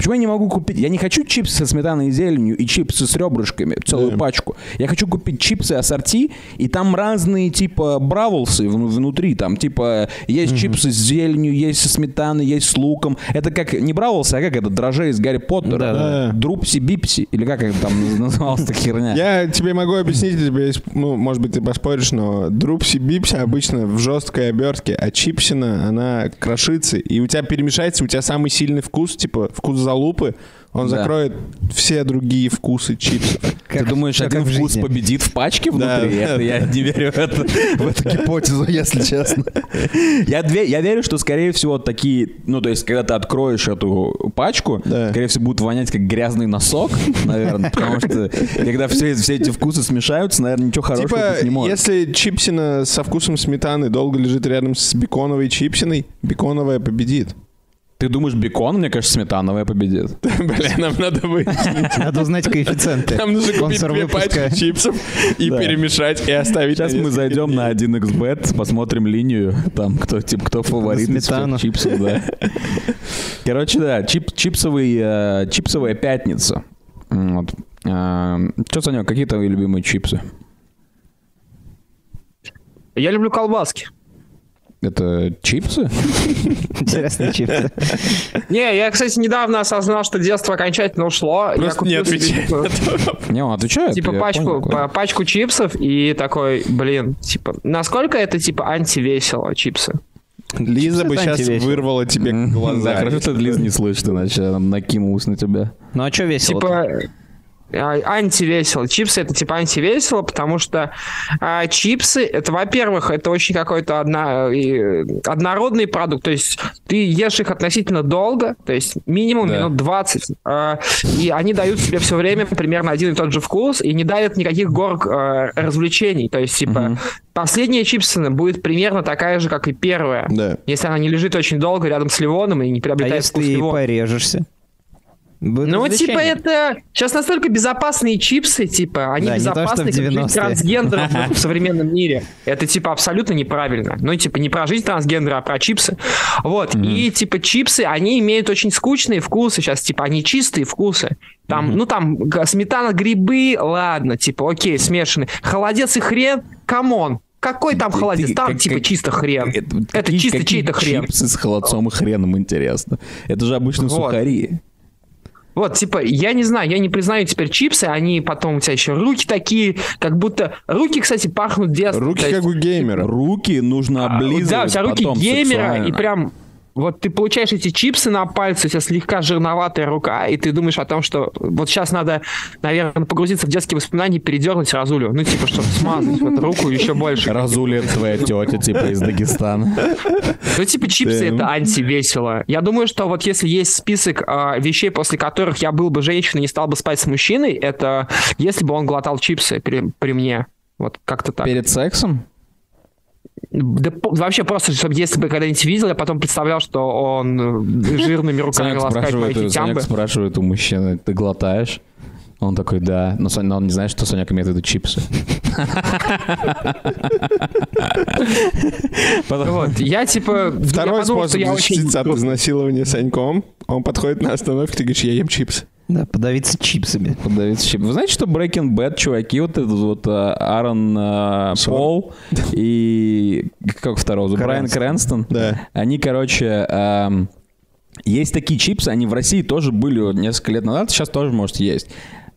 Почему я не могу купить? Я не хочу чипсы со сметаной и зеленью и чипсы с ребрышками, целую пачку. Я хочу купить чипсы ассорти, и там разные типа бравлсы вну- внутри. Там типа есть чипсы с зеленью, есть со сметаной, есть с луком. Это как не бравлсы, а как это дрожжи из Гарри Поттера. Да-да. Друпси-бипси. Или как это там называлась эта херня? Я тебе могу объяснить, тебе есть, ну, может быть, ты поспоришь, но друпси-бипси обычно в жесткой обертке, а чипсина, она крошится, и у тебя перемешается, у тебя самый сильный вкус, типа вкус залупы, он Да. закроет все другие вкусы чипсов. Ты думаешь, как один вкус жизни. победит в пачке внутри? да, Это я не верю в это. В эту гипотезу, если честно. Я, две- я верю, что, скорее всего, такие... Ну, то есть, когда ты откроешь эту пачку, Да. скорее всего, будет вонять как грязный носок, наверное. Потому что, когда все, все эти вкусы смешаются, наверное, ничего хорошего Типа, быть не может. если чипсина со вкусом сметаны долго лежит рядом с беконовой чипсиной, беконовая победит. Ты думаешь, бекон, мне кажется, сметановая победит? Бля, нам надо выяснить. Надо узнать коэффициенты. Нам нужно купить две пачки чипсов и перемешать, и оставить. Сейчас мы зайдем на 1xbet, посмотрим линию, там, кто, типа, кто фаворит из чипсов, да. Короче, да, чип, чипсовый, э, чипсовая пятница. М, Вот. Что, Санек, какие твои любимые чипсы? Я люблю колбаски. Это чипсы? Интересные чипсы. Не, я, кстати, недавно осознал, что детство окончательно ушло. Просто не отвечай типа. Не, он отвечает. Типа пачку, пачку чипсов и такой, блин, типа, насколько это типа антивесело чипсы? Лиза бы сейчас вырвала тебе глаза. Да, хорошо, что Лиз не слышит, иначе она накинулась на тебя. Ну а что весело? Типа антивесело. Чипсы это типа антивесело, потому что а, чипсы это, во-первых, это очень какой-то одна, и, однородный продукт. То есть ты ешь их относительно долго, то есть минимум Да. минут 20. а, и они дают тебе все время примерно один и тот же вкус и не дают никаких гор а, развлечений. То есть, типа, последняя чипсина будет примерно такая же, как и первая. Да. Если она не лежит очень долго рядом с ливоном и не А приобретает если вкус ты ливона. порежешься? Ну, типа, это... Сейчас настолько безопасные чипсы, типа, они Да, не то, безопасны, как жизнь 90-е. трансгендеров в современном мире. Это, типа, абсолютно неправильно. Ну, типа, не про жизнь трансгендера, а про чипсы. Вот. И, типа, чипсы, они имеют очень скучные вкусы сейчас. Типа, они чистые вкусы. Там, ну, там, сметана, грибы, ладно, типа, окей, смешанные. Холодец и хрен, come on. Какой там холодец? Ты- Там, как- типа, как- чисто хрен. Это, Это какие- чисто чей-то хрен. чипсы с холодцом и хреном, интересно. Это же обычно Вот. сухари. Вот, типа, я не знаю, я не признаю теперь чипсы, они потом у тебя еще руки такие, как будто... Руки, кстати, пахнут детством. Руки есть- как у геймера. Руки нужно А, облизывать Да, у тебя руки геймера, сексуально. и прям... Вот ты получаешь эти чипсы на пальце, у тебя слегка жирноватая рука, и ты думаешь о том, что вот сейчас надо, наверное, погрузиться в детские воспоминания и передернуть разулю. Ну, типа, чтобы смазать вот руку еще больше. Разули это твоя тетя, типа, из Дагестана. Ну, типа, чипсы это антивесело. Я думаю, что вот если есть список а, вещей, после которых я был бы женщиной и не стал бы спать с мужчиной, это если бы он глотал чипсы при, при мне. Вот как-то так. Перед сексом? Да вообще просто, чтобы если бы когда-нибудь видел, я потом представлял, что он э, жирными руками ласкает мои спрашивает, у- титямбы. Санек спрашивает у мужчины, ты глотаешь? Он такой, да. Но, Саня- но он не знает, что Санек имеет в виду чипсы. Вот, я типа... Второй способ защититься от изнасилования Саньком. Он подходит на остановке, ты говоришь, я ем чипсы. Да, подавиться чипсами. Подавиться чип. Вы знаете, что Breaking Bad, чуваки, вот этот вот а, Аарон а, Пол и как второго, зовут? Брайан Крэнстон, Да. они, короче, ам, есть такие чипсы, они в России тоже были вот несколько лет назад, сейчас тоже, может, есть.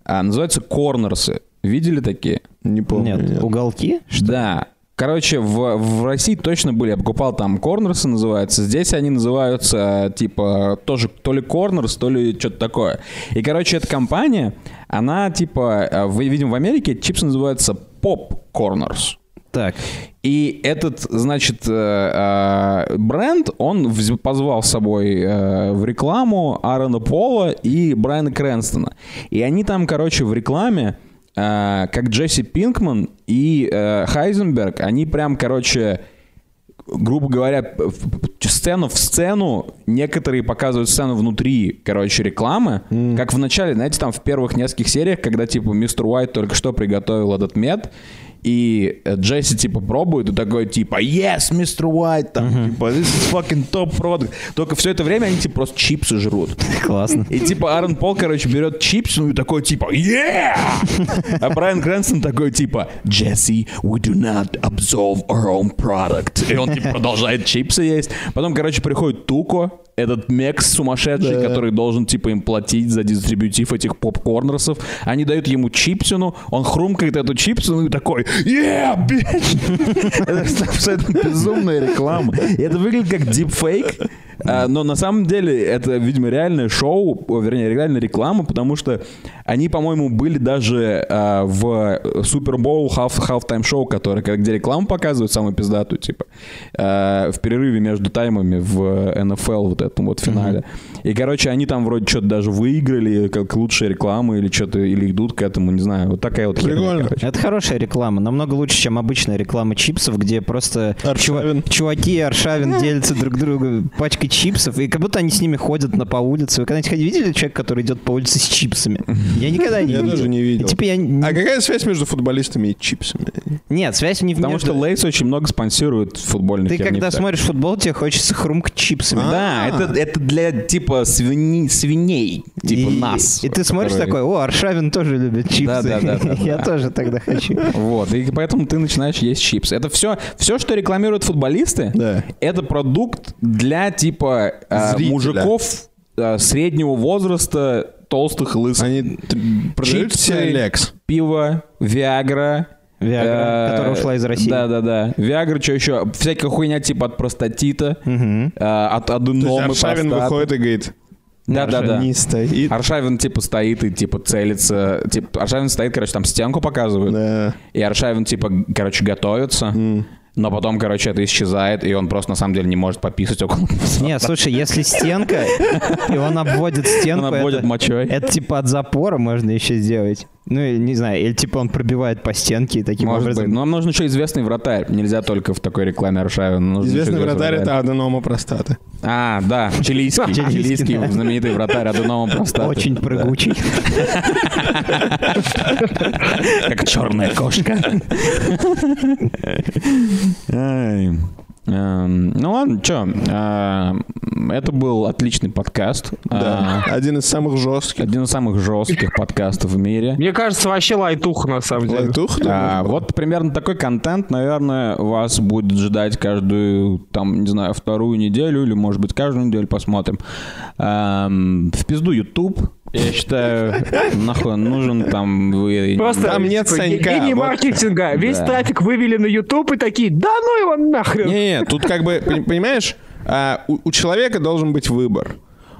А, называются корнерсы. Видели такие? Не помню. Нет, нет. уголки? Да. Короче, в, в России точно были. Я покупал там корнерсы называются. Здесь они называются типа тоже то ли корнерс, то ли что-то такое. И, короче, эта компания, она типа, э, вы видим в Америке, чипсы называются поп корнерс. Так, И этот, значит, э, э, бренд, он позвал с собой в рекламу Аарона Пола и Брайана Крэнстона. И они там, короче, в рекламе, как Джесси Пинкман и э, Хайзенберг, они прям, короче, грубо говоря, сцену в сцену, некоторые показывают сцену внутри, короче, рекламы, как в начале, знаете, там в первых нескольких сериях, когда, типа, мистер Уайт только что приготовил этот мед, и э, Джесси, типа, пробует, и такой, типа, yes, мистер Уайт, там, типа, this is fucking top product. Только все это время они, типа, просто чипсы жрут. классно. И типа Аарон Пол, короче, берет чипсы, ну и такой типа «Yeah!» А Брайан Крэнстон такой типа «Jesse, we do not absolve our own product». И он типа продолжает чипсы есть. Потом, короче, приходит Туко, этот мекс сумасшедший, который должен типа им платить за дистрибьютив этих попкорнерсов. Они дают ему чипсину, он хрумкает эту чипсину и такой «Yeah, bitch!» Это абсолютно безумная реклама. Это выглядит как дипфейк, а, но на самом деле это, видимо, реальное шоу, вернее, реальная реклама, потому что они, по-моему, были даже а, в Супербоул half, halftime шоу, которое, когда- где рекламу показывают, самую пиздатую, типа, а, в перерыве между таймами в НФЛ, вот этом вот финале. И, короче, они там вроде что-то даже выиграли, как лучшая реклама или что-то, или идут к этому, не знаю. Вот такая вот херня, Прикольно. короче. Это хорошая реклама, намного лучше, чем обычная реклама чипсов, где просто чува- чуваки и Аршавин делятся друг другу пачкой чипсов, и как будто они с ними ходят на по улице. Вы когда-нибудь видели человека, который идет по улице с чипсами? Я никогда не Я видел. тоже не видел. Типа я... А какая связь между футболистами и чипсами? Нет, связь не в Потому между- что Лейс очень много спонсирует футбольных Ты когда смотришь футбол, тебе хочется хрумкать чипсами. Да, это, это для типа свини- свиней, типа и, нас. И ты смотришь которые- такой, о, Аршавин тоже любит чипсы. Да-да-да-да-да. Я тоже тогда хочу. Вот, и поэтому ты начинаешь есть чипсы. Это все, все, что рекламируют футболисты, Да. это продукт для типа э, мужиков э, среднего возраста, толстых лысых. Они продают Чипсы. себе Лекс. Пиво, Виагра. Виагра, которая ушла из России. Да-да-да. Виагра, что еще? Всякая хуйня типа от простатита, э, от аденомы Аршавин выходит и говорит, Да-да-да. не стоит. Аршавин типа стоит и типа целится. Типа, Аршавин стоит, короче, там стенку показывает. Да. И Аршавин, типа, короче, готовится. Но потом, короче, это исчезает, и он просто на самом деле не может пописать около Не, слушай, если стенка, и он обводит стенку, Он обводит это, мочой. это типа от запора можно еще сделать. Ну, не знаю, или типа он пробивает по стенке и таким Может образом... быть. Но нам нужен еще известный вратарь. Нельзя только в такой рекламе Аршавина. Нужен еще Известный вратарь — это аденома простаты. А, да, чилийский. Чилийский, знаменитый вратарь аденома простаты. Очень прыгучий. Как черная кошка. Эм, Ну ладно, что, это был отличный подкаст. Да. А, Один из самых жестких. Один из самых жестких подкастов в мире. Мне кажется, вообще лайтуха, на самом деле. Лайтух? А, вот примерно такой контент, наверное, вас будет ждать каждую, там, не знаю, вторую неделю или, может быть, каждую неделю посмотрим. Ам, в пизду YouTube. Я считаю, нахуй нужен там вы... Просто Там нет такой Санька, гений вот. маркетинга. Весь Да. трафик вывели на YouTube и такие, да ну его нахрен. Не-не, тут как бы, пон- понимаешь, а, у, у человека должен быть выбор.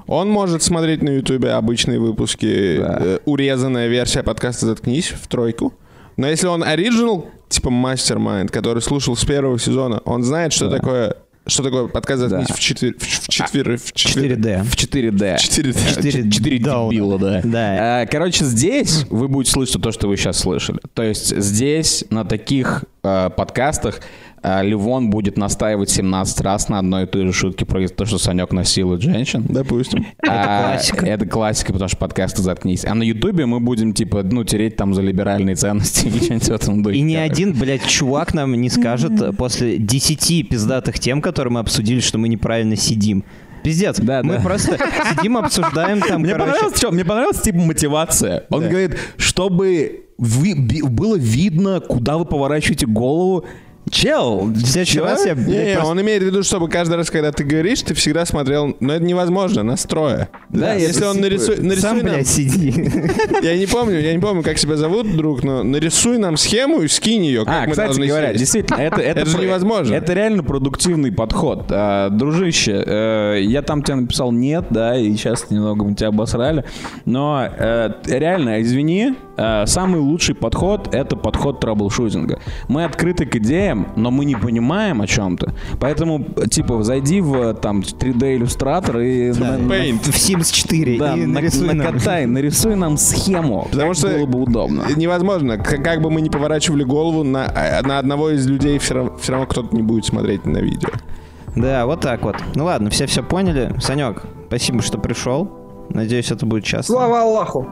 Он может смотреть на Ютубе обычные выпуски, э, урезанная версия подкаста «Заткнись» в тройку. Но если он оригинал, типа мастер-майнд, который слушал с первого сезона, он знает, что такое что такое подкаст «Заткнись» Да. в, четвер, в, в, четвер, в четвер- 4D. В 4D. 4D. Четыре Четыре дауна. дебила, да. Да. А, Короче, здесь вы будете слышать то, что вы сейчас слышали. То есть здесь, на таких э, подкастах, Ливон будет настаивать 17 раз на одной и той же шутке про то, что Санек насилует женщин. Допустим. А, классика. Это классика, потому что подкасты заткнись. А на Ютубе мы будем, типа, ну, тереть там за либеральные ценности или что-нибудь в этом духе. И ни один, блядь, чувак нам не скажет после 10 пиздатых тем, которые мы обсудили, что мы неправильно сидим. Пиздец. Да, мы да. просто сидим, обсуждаем там, Мне короче... понравилось, что? Мне понравилась типа мотивация. Он говорит, чтобы вы- би- было видно, куда вы поворачиваете голову, Чел, в следующий Чё? раз я... Не, блядь, не, просто- он имеет в виду, чтобы каждый раз, когда ты говоришь, ты всегда смотрел... Но это невозможно, настроя. Да, если это он нарисует... Сам, нарисуй нам- блядь, сиди. Я не помню, я не помню, как себя зовут, друг, но нарисуй нам схему и скинь ее, как А, мы кстати должны говоря, сесть. действительно, это, это, Это же невозможно. Это реально продуктивный подход. А, дружище, э, я там тебе написал нет, да, и сейчас немного мы тебя обосрали. Но э, реально, извини, э, самый лучший подход — это подход траблшутинга. Мы открыты к идеям, но мы не понимаем о чем-то. Поэтому, типа, зайди в там 3D-иллюстратор и... на- на- Paint. В Sims 4 Да, и на- нарисуй нам. накатай, нарисуй нам схему. Потому как что было бы удобно. невозможно. Как, как бы мы ни поворачивали голову, на, э, на одного из людей все равно, все равно кто-то не будет смотреть на видео. Да, вот так вот. Ну ладно, все все поняли. Санек, спасибо, что пришел. Надеюсь, это будет часто. Слава Аллаху!